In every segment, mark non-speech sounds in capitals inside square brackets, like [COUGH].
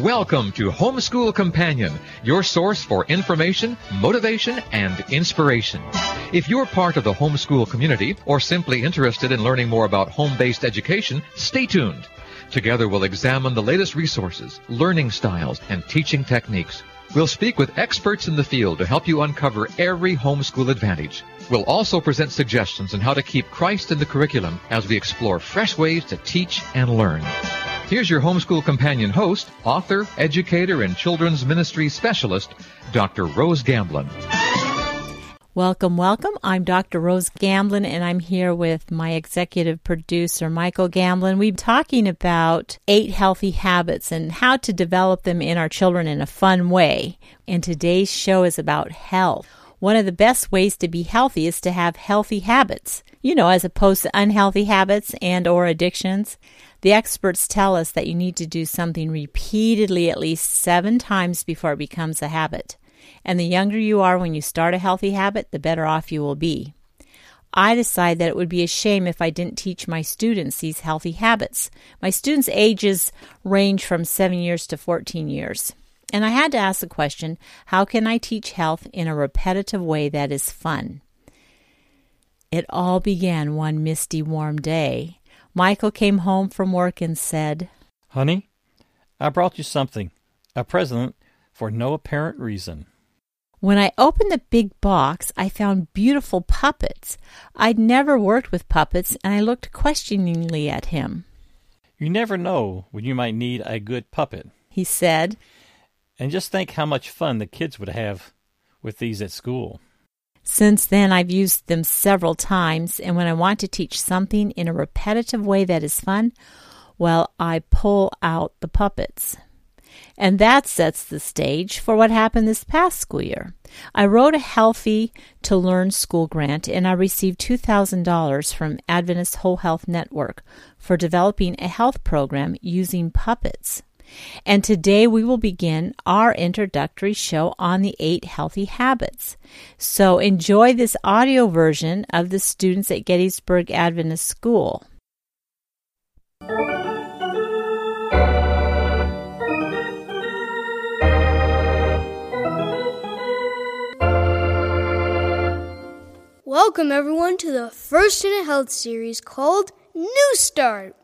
Welcome to Homeschool Companion, your source for information, motivation, and inspiration. If you're part of the homeschool community or simply interested in learning more about home-based education, stay tuned. Together we'll examine the latest resources, learning styles, and teaching techniques. We'll speak with experts in the field to help you uncover every homeschool advantage. We'll also present suggestions on how to keep Christ in the curriculum as we explore fresh ways to teach and learn. Here's your homeschool companion host, author, educator, and children's ministry specialist, Dr. Rose Gamblin. Welcome, welcome. I'm Dr. Rose Gamblin, and I'm here with my executive producer, Michael Gamblin. We're talking about eight healthy habits and how to develop them in our children in a fun way. And today's show is about health. One of the best ways to be healthy is to have healthy habits, you know, as opposed to unhealthy habits and or addictions. The experts tell us that you need to do something repeatedly at least seven times before it becomes a habit. And the younger you are when you start a healthy habit, the better off you will be. I decided that it would be a shame if I didn't teach my students these healthy habits. My students' ages range from 7 years to 14 years. And I had to ask the question how can I teach health in a repetitive way that is fun? It all began one misty, warm day Michael came home from work and said, Honey, I brought you something, a present for no apparent reason. When I opened the big box, I found beautiful puppets. I'd never worked with puppets, and I looked questioningly at him. You never know when you might need a good puppet, he said. And just think how much fun the kids would have with these at school. Since then, I've used them several times, and when I want to teach something in a repetitive way that is fun, well, I pull out the puppets. And that sets the stage for what happened this past school year. I wrote a Healthy to Learn school grant and I received $2,000 from Adventist Whole Health Network for developing a health program using puppets. And today we will begin our introductory show on the eight healthy habits. So enjoy this audio version of the students at Gettysburg Adventist School. Welcome, everyone, to the first in a health series called New Start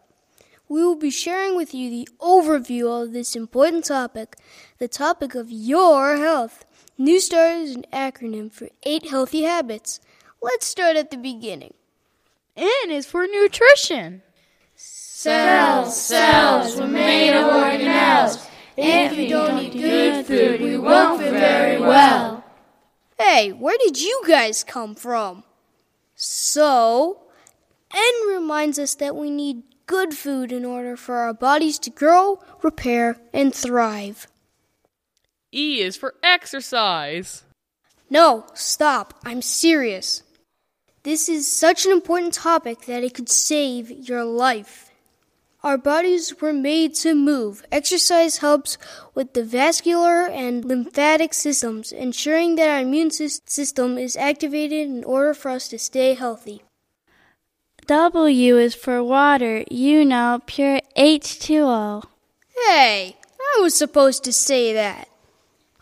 we will be sharing with you the overview of this important topic, the topic of your health. New Start is an acronym for eight healthy habits. Let's start at the beginning. N is for nutrition. Cells, cells, we're made of organelles. If we don't eat good food, we won't feel very well. Hey, where did you guys come from? So, N reminds us that we need good food in order for our bodies to grow, repair, and thrive. E is for exercise. No, stop. I'm serious. This is such an important topic that it could save your life. Our bodies were made to move. Exercise helps with the vascular and lymphatic systems, ensuring that our immune system is activated in order for us to stay healthy. W is for water, you know, pure H2O. Hey, I was supposed to say that.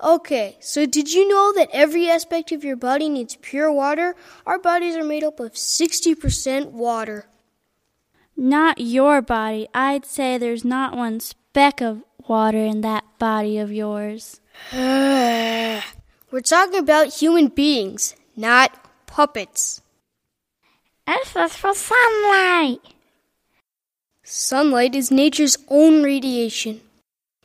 Okay, so did you know that every aspect of your body needs pure water? Our bodies are made up of 60% water. Not your body. I'd say there's not one speck of water in that body of yours. [SIGHS] We're talking about human beings, not puppets. S is for sunlight. Sunlight is nature's own radiation.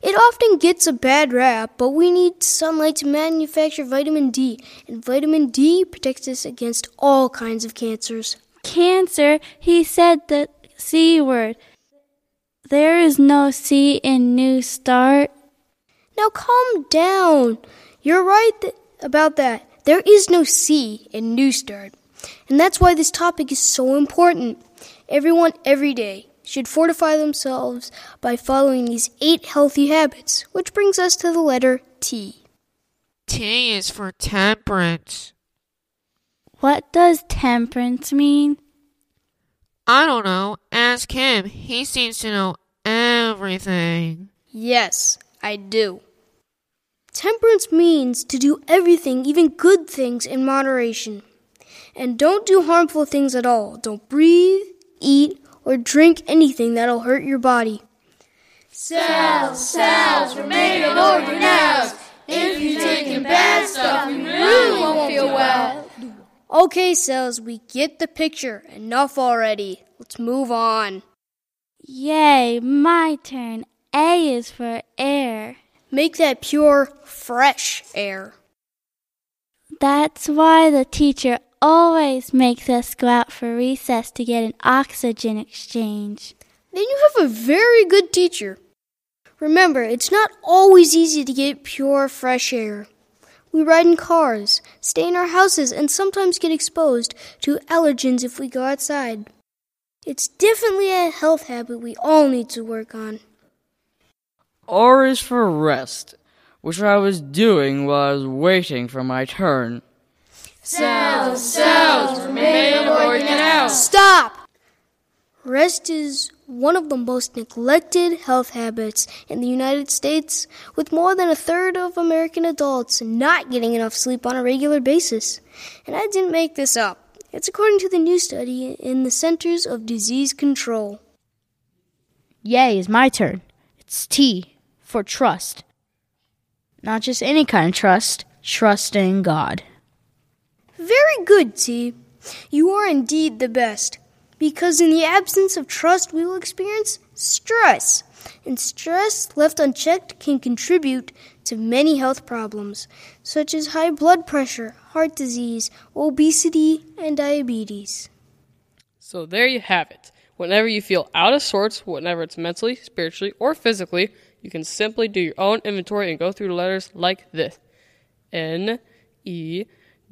It often gets a bad rap, but we need sunlight to manufacture vitamin D, and vitamin D protects us against all kinds of cancers. Cancer? He said the C word. There is no C in New Start. Now calm down. You're right th- about that. There is no C in New Start. And that's why this topic is so important. Everyone, every day, should fortify themselves by following these eight healthy habits, which brings us to the letter T. T is for temperance. What does temperance mean? I don't know. Ask him. He seems to know everything. Yes, I do. Temperance means to do everything, even good things, in moderation. And don't do harmful things at all. Don't breathe, eat, or drink anything that'll hurt your body. Cells, cells, we're made of organelles. If you take in bad stuff, you really won't feel well. Okay, cells, we get the picture. Enough already. Let's move on. Yay, my turn. A is for air. Make that pure, fresh air. That's why the teacher always makes us go out for recess to get an oxygen exchange. Then you have a very good teacher. Remember, it's not always easy to get pure, fresh air. We ride in cars, stay in our houses, and sometimes get exposed to allergens if we go outside. It's definitely a health habit we all need to work on. R is for rest, which I was doing while I was waiting for my turn. Cells, cells, we're made of organelles. Stop! Rest is one of the most neglected health habits in the United States, with more than a third of American adults not getting enough sleep on a regular basis. And I didn't make this up. It's according to the new study in the Centers of Disease Control. Yay, is my turn. It's T for trust. Not just any kind of trust, trust in God. Very good, T. You are indeed the best. Because in the absence of trust, we will experience stress. And stress, left unchecked, can contribute to many health problems, such as high blood pressure, heart disease, obesity, and diabetes. So there you have it. Whenever you feel out of sorts, whenever it's mentally, spiritually, or physically, you can simply do your own inventory and go through the letters like this N, E,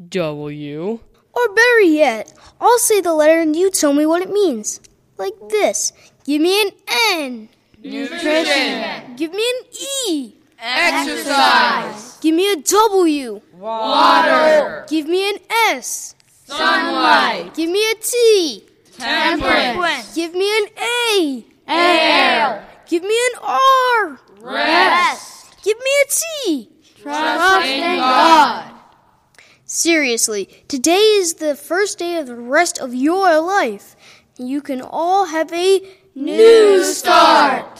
W. Or better yet, I'll say the letter and you tell me what it means. Like this Give me an N. Nutrition. Give me an E. Exercise. Give me a W. Water. Give me an S. Sunlight. Give me a T. Temperance. Give me an A. Air. Give me an R. Rest. Give me a T. Trust in God. Seriously, today is the first day of the rest of your life. You can all have a New start.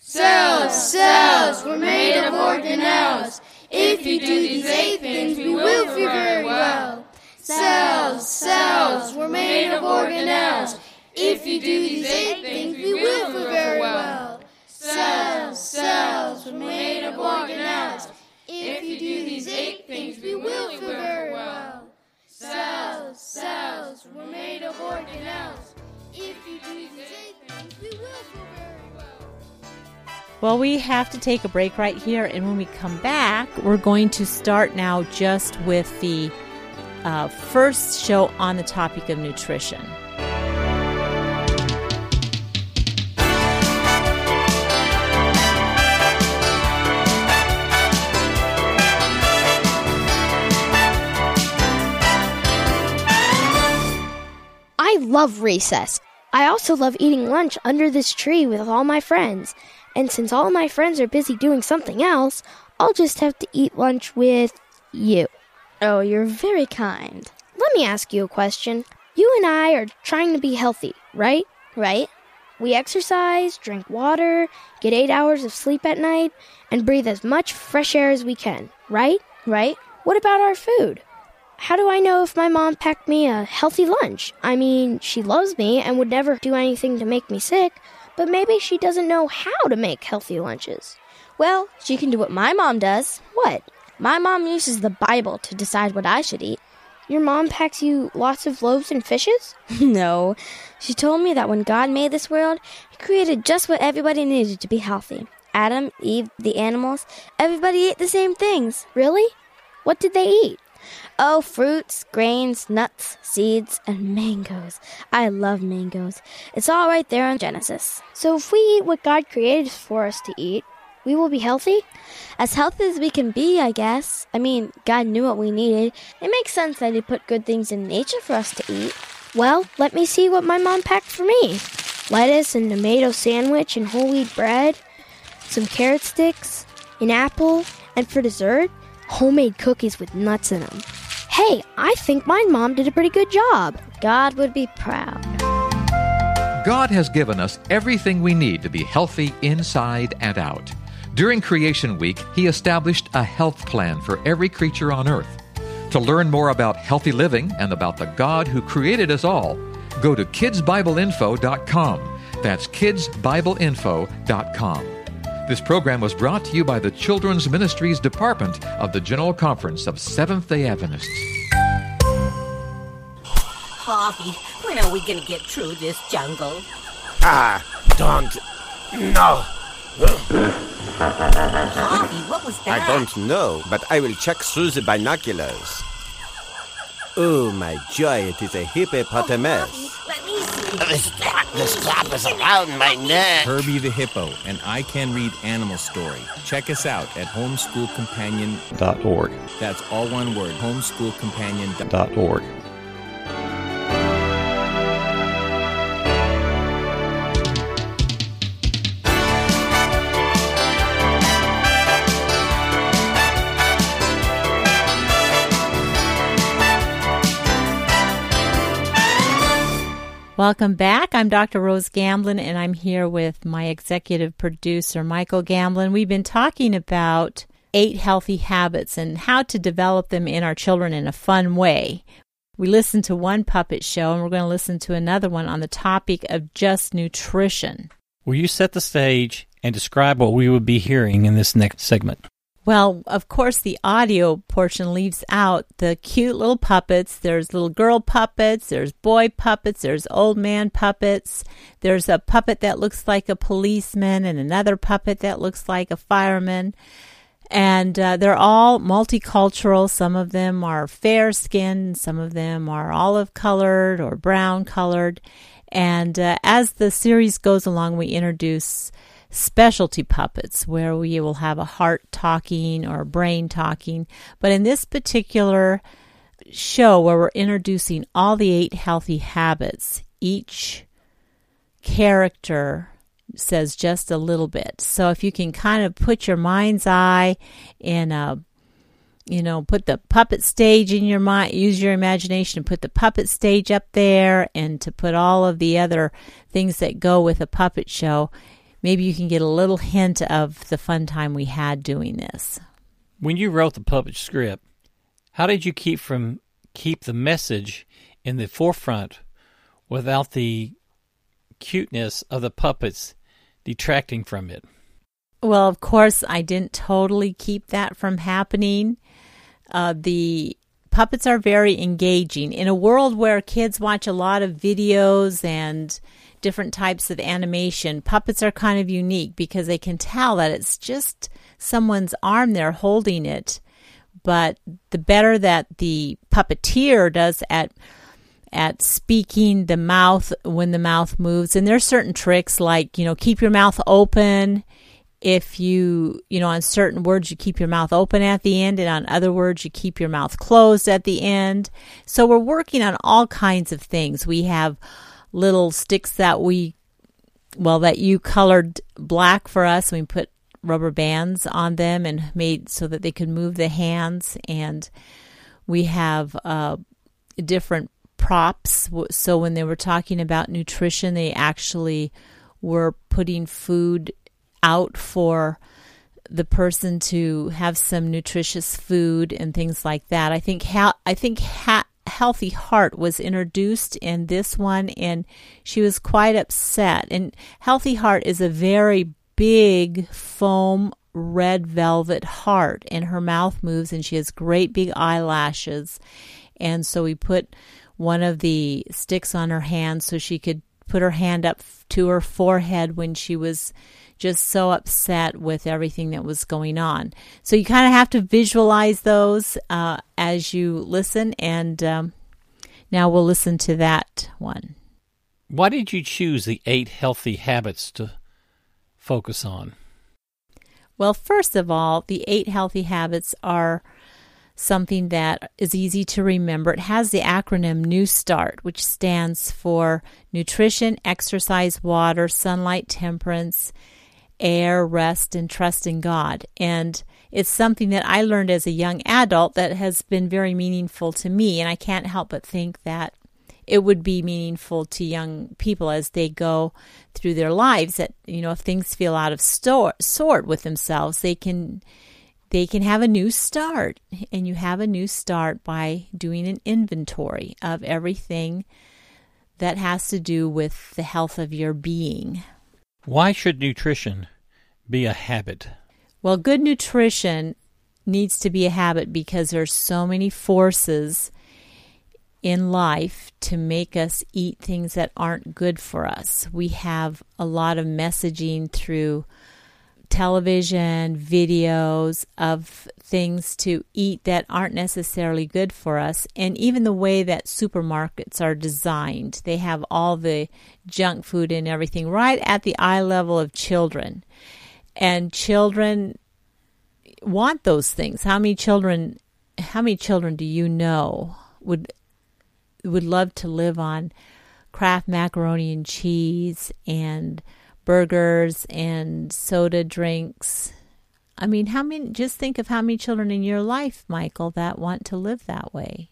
Cells, cells, we're made of organelles. If you do these eight things, we will feel very well. Cells, cells, we're made of organelles. If you do these eight things, we will feel very well. Cells, cells, we're made of organelles. You do these eight things, we will feel very well. Cells, cells, we're made of organelles. If you do these eight things, we will feel very well. Well, we have to take a break right here, and when we come back, we're going to start now just with the uh, first show on the topic of nutrition. Love recess. I also love eating lunch under this tree with all my friends. And since all my friends are busy doing something else, I'll just have to eat lunch with you. Oh, you're very kind. Let me ask you a question. You and I are trying to be healthy, right? Right? We exercise, drink water, get eight hours of sleep at night, and breathe as much fresh air as we can, right? Right? What about our food? How do I know if my mom packed me a healthy lunch? I mean, she loves me and would never do anything to make me sick, but maybe she doesn't know how to make healthy lunches. Well, she can do what my mom does. What? My mom uses the Bible to decide what I should eat. Your mom packs you lots of loaves and fishes? [LAUGHS] no. She told me that when God made this world, He created just what everybody needed to be healthy. Adam, Eve, the animals, everybody ate the same things. Really? What did they eat? Oh, fruits, grains, nuts, seeds, and mangoes. I love mangoes. It's all right there in Genesis. So if we eat what God created for us to eat, we will be healthy? As healthy as we can be, I guess. I mean, God knew what we needed. It makes sense that He put good things in nature for us to eat. Well, let me see what my mom packed for me lettuce and tomato sandwich and whole wheat bread. some carrot sticks, an apple, and for dessert, homemade cookies with nuts in them. Hey, I think my mom did a pretty good job. God would be proud. God has given us everything we need to be healthy inside and out. During Creation Week, He established a health plan for every creature on earth. To learn more about healthy living and about the God who created us all, go to kidsbibleinfo.com. That's kidsbibleinfo.com. This program was brought to you by the Children's Ministries Department of the General Conference of Seventh day Adventists. Coffee, when are we going to get through this jungle? I don't know. Coffee, what was that? I don't know, but I will check through the binoculars. Oh, my joy, it is a hippopotamus. Let me see. The strap, the strap is around my neck. Herbie the Hippo, and I Can Read Animal Story. Check us out at homeschoolcompanion.org. That's all one word, homeschoolcompanion.org. Welcome back. I'm Dr. Rose Gamblin, and I'm here with my executive producer, Michael Gamblin. We've been talking about eight healthy habits and how to develop them in our children in a fun way. We listened to one puppet show, and we're going to listen to another one on the topic of just nutrition. Will you set the stage and describe what we will be hearing in this next segment? Well, of course, the audio portion leaves out the cute little puppets. There's little girl puppets, there's boy puppets, there's old man puppets. There's a puppet that looks like a policeman, and another puppet that looks like a fireman. And uh, they're all multicultural. Some of them are fair skinned, some of them are olive colored or brown colored. And uh, as the series goes along, we introduce specialty puppets where we will have a heart talking or a brain talking. But in this particular show where we're introducing all the eight healthy habits, each character says just a little bit. So if you can kind of put your mind's eye in a you know, put the puppet stage in your mind, use your imagination put the puppet stage up there and to put all of the other things that go with a puppet show maybe you can get a little hint of the fun time we had doing this. When you wrote the puppet script, how did you keep from keep the message in the forefront without the cuteness of the puppets detracting from it? Well, of course, I didn't totally keep that from happening. Uh, the puppets are very engaging. In a world where kids watch a lot of videos and different types of animation. Puppets are kind of unique because they can tell that it's just someone's arm there holding it. But the better that the puppeteer does at at speaking the mouth when the mouth moves and there's certain tricks like you know keep your mouth open if you you know on certain words you keep your mouth open at the end and on other words you keep your mouth closed at the end so we're working on all kinds of things we have little sticks that we, well, that you colored black for us. We put rubber bands on them and made so that they could move the hands. And we have uh, different props. So when they were talking about nutrition, they actually were putting food out for the person to have some nutritious food and things like that. I think ha- I think ha- Healthy Heart was introduced in this one, and she was quite upset. And Healthy Heart is a very big foam red velvet heart, and her mouth moves, and she has great big eyelashes. And so we put one of the sticks on her hand so she could put her hand up to her forehead when she was just so upset with everything that was going on. So you kind of have to visualize those uh, as you listen. And um, now we'll listen to that one. Why did you choose the eight healthy habits to focus on? Well, first of all, the eight healthy habits are something that is easy to remember. It has the acronym New START, which stands for Nutrition, Exercise, Water, Sunlight, Temperance, air, rest, and trust in God. And it's something that I learned as a young adult that has been very meaningful to me. And I can't help but think that it would be meaningful to young people as they go through their lives that you know if things feel out of sort, sort with themselves they can they can have a new start and you have a new start by doing an inventory of everything that has to do with the health of your being why should nutrition be a habit well good nutrition needs to be a habit because there's so many forces in life to make us eat things that aren't good for us. We have a lot of messaging through television, videos of things to eat that aren't necessarily good for us, and even the way that supermarkets are designed. They have all the junk food and everything right at the eye level of children. And children want those things. How many children how many children do you know would would love to live on Kraft macaroni and cheese and burgers and soda drinks. I mean, how many just think of how many children in your life, Michael, that want to live that way.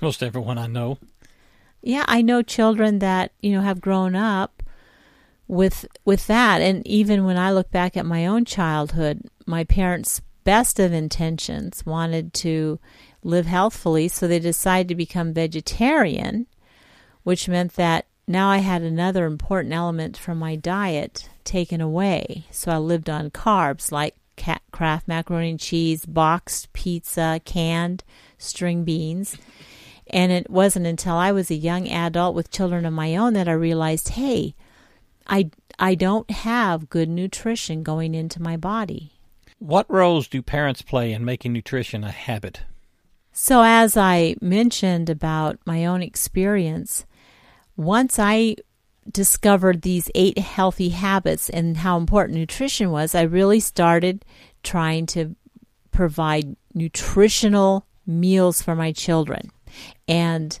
Most everyone I know. Yeah, I know children that, you know, have grown up with with that and even when I look back at my own childhood, my parents' best of intentions wanted to live healthfully, so they decided to become vegetarian, which meant that now I had another important element from my diet taken away. So I lived on carbs like Kraft macaroni and cheese, boxed pizza, canned string beans. And it wasn't until I was a young adult with children of my own that I realized, hey, I I don't have good nutrition going into my body. What roles do parents play in making nutrition a habit? So, as I mentioned about my own experience, once I discovered these eight healthy habits and how important nutrition was, I really started trying to provide nutritional meals for my children. And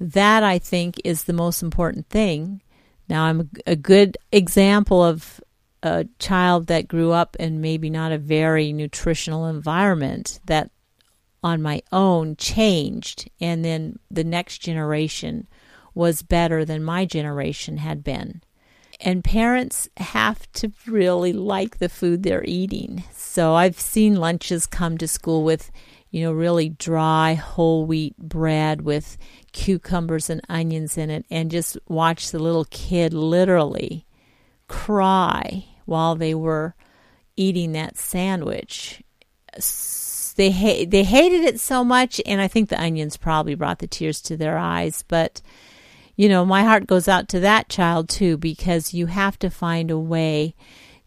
that I think is the most important thing. Now, I'm a good example of a child that grew up in maybe not a very nutritional environment that on my own changed, and then the next generation was better than my generation had been. And parents have to really like the food they're eating. So I've seen lunches come to school with, you know, really dry whole wheat bread with cucumbers and onions in it, and just watch the little kid literally cry while they were eating that sandwich they ha- they hated it so much, and I think the onions probably brought the tears to their eyes. But you know, my heart goes out to that child too because you have to find a way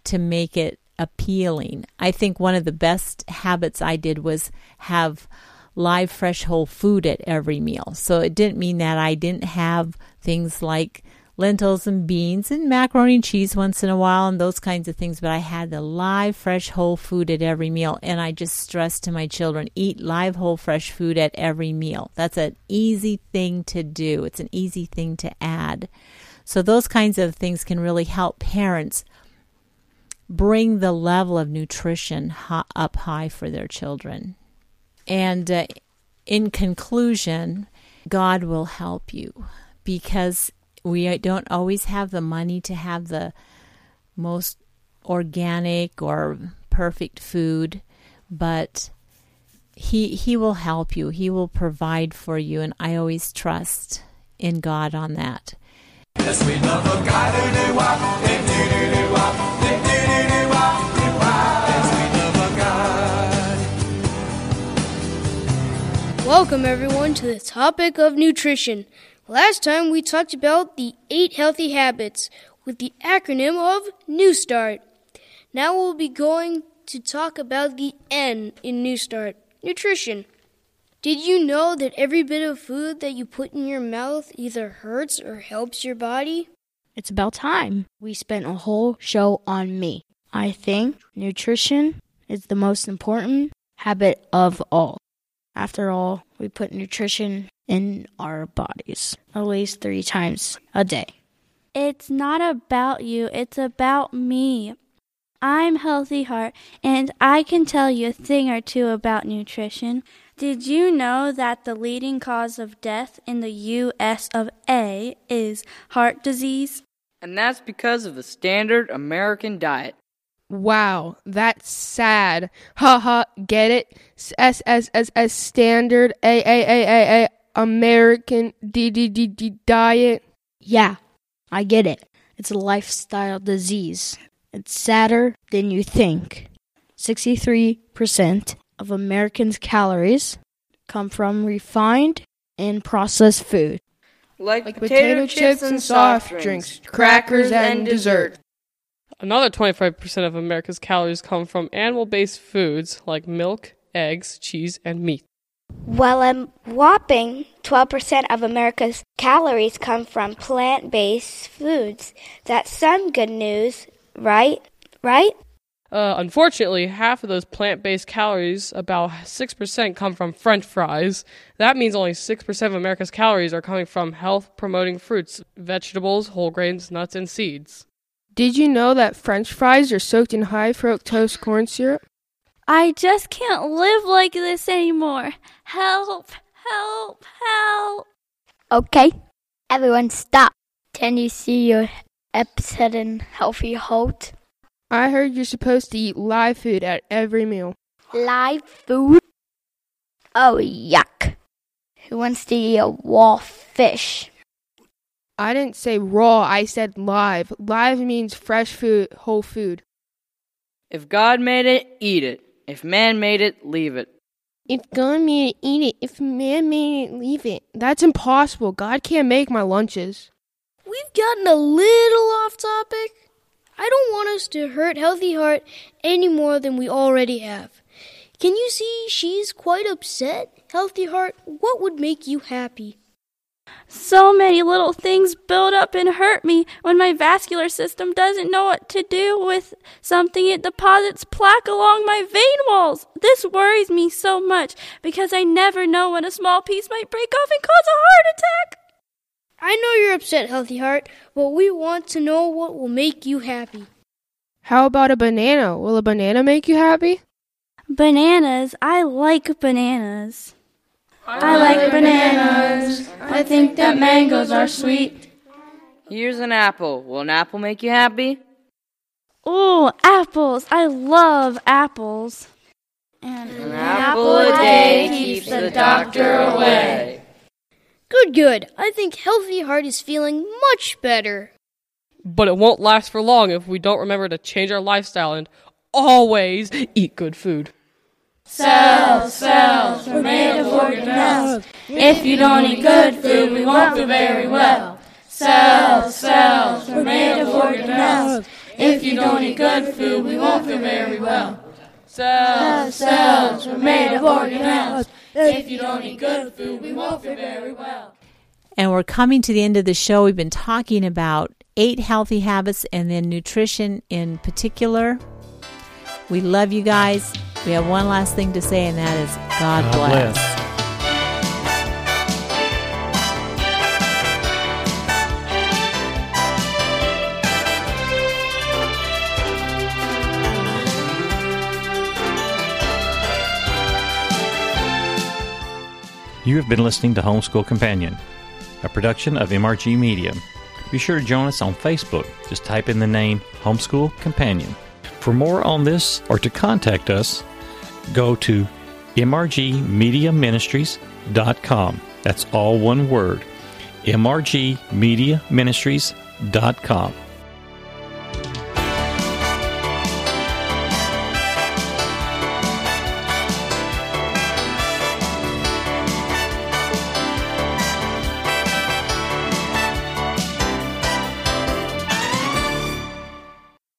to make it appealing. I think one of the best habits I did was have live, fresh, whole food at every meal. So it didn't mean that I didn't have things like lentils and beans and macaroni and cheese once in a while and those kinds of things, but I had the live, fresh, whole food at every meal. And I just stress to my children eat live, whole, fresh food at every meal. That's an easy thing to do, it's an easy thing to add. So, those kinds of things can really help parents bring the level of nutrition up high for their children. And uh, in conclusion, God will help you because we don't always have the money to have the most organic or perfect food, but he he will help you. He will provide for you and I always trust in God on that. Welcome everyone to the topic of nutrition. Last time we talked about the eight healthy habits with the acronym of New Start. Now we'll be going to talk about the N in New Start nutrition. Did you know that every bit of food that you put in your mouth either hurts or helps your body? It's about time we spent a whole show on me. I think nutrition is the most important habit of all. After all, we put nutrition in our bodies at least three times a day. It's not about you, it's about me. I'm Healthy Heart, and I can tell you a thing or two about nutrition. Did you know that the leading cause of death in the US of A is heart disease? And that's because of the standard American diet. Wow, that's sad. Ha ha, get it? S S S S standard A A A A A American D D D D diet. Yeah, I get it. It's a lifestyle disease. It's sadder than you think. 63% of Americans' calories come from refined and processed food. Like, Like potato chips and soft drinks, crackers and dessert. Another 25% of America's calories come from animal based foods like milk, eggs, cheese, and meat. Well, a whopping 12% of America's calories come from plant based foods. That's some good news, right? Right? Uh, unfortunately, half of those plant based calories, about 6%, come from french fries. That means only 6% of America's calories are coming from health promoting fruits, vegetables, whole grains, nuts, and seeds. Did you know that french fries are soaked in high fructose corn syrup? I just can't live like this anymore. Help, help, help. Okay, everyone stop. Can you see your upset and healthy heart? I heard you're supposed to eat live food at every meal. Live food? Oh, yuck. Who wants to eat a raw fish? I didn't say raw, I said live. Live means fresh food, whole food. If God made it, eat it. If man made it, leave it. If God made it, eat it. If man made it, leave it. That's impossible. God can't make my lunches. We've gotten a little off topic. I don't want us to hurt Healthy Heart any more than we already have. Can you see she's quite upset? Healthy Heart, what would make you happy? So many little things build up and hurt me when my vascular system doesn't know what to do with something. It deposits plaque along my vein walls. This worries me so much because I never know when a small piece might break off and cause a heart attack. I know you're upset, Healthy Heart, but we want to know what will make you happy. How about a banana? Will a banana make you happy? Bananas. I like bananas. I like bananas. I think that mangoes are sweet. Here's an apple. Will an apple make you happy? Oh, apples. I love apples. And An apple a day keeps the doctor away. Good, good. I think Healthy Heart is feeling much better. But it won't last for long if we don't remember to change our lifestyle and always eat good food. Cells, cells, we're made of organelles. If you don't eat good food, we won't do very well. Cells, cells, we're made of organelles. If you don't eat good food, we won't do very well. Cells, cells, we're made of organelles. If you don't eat good food, we won't do very well. And we're coming to the end of the show. We've been talking about eight healthy habits and then nutrition in particular. We love you guys. We have one last thing to say, and that is God, God bless. bless. You have been listening to Homeschool Companion, a production of MRG Media. Be sure to join us on Facebook. Just type in the name Homeschool Companion. For more on this or to contact us, go to mrgmediaministries.com. That's all one word. mrgmediaministries.com.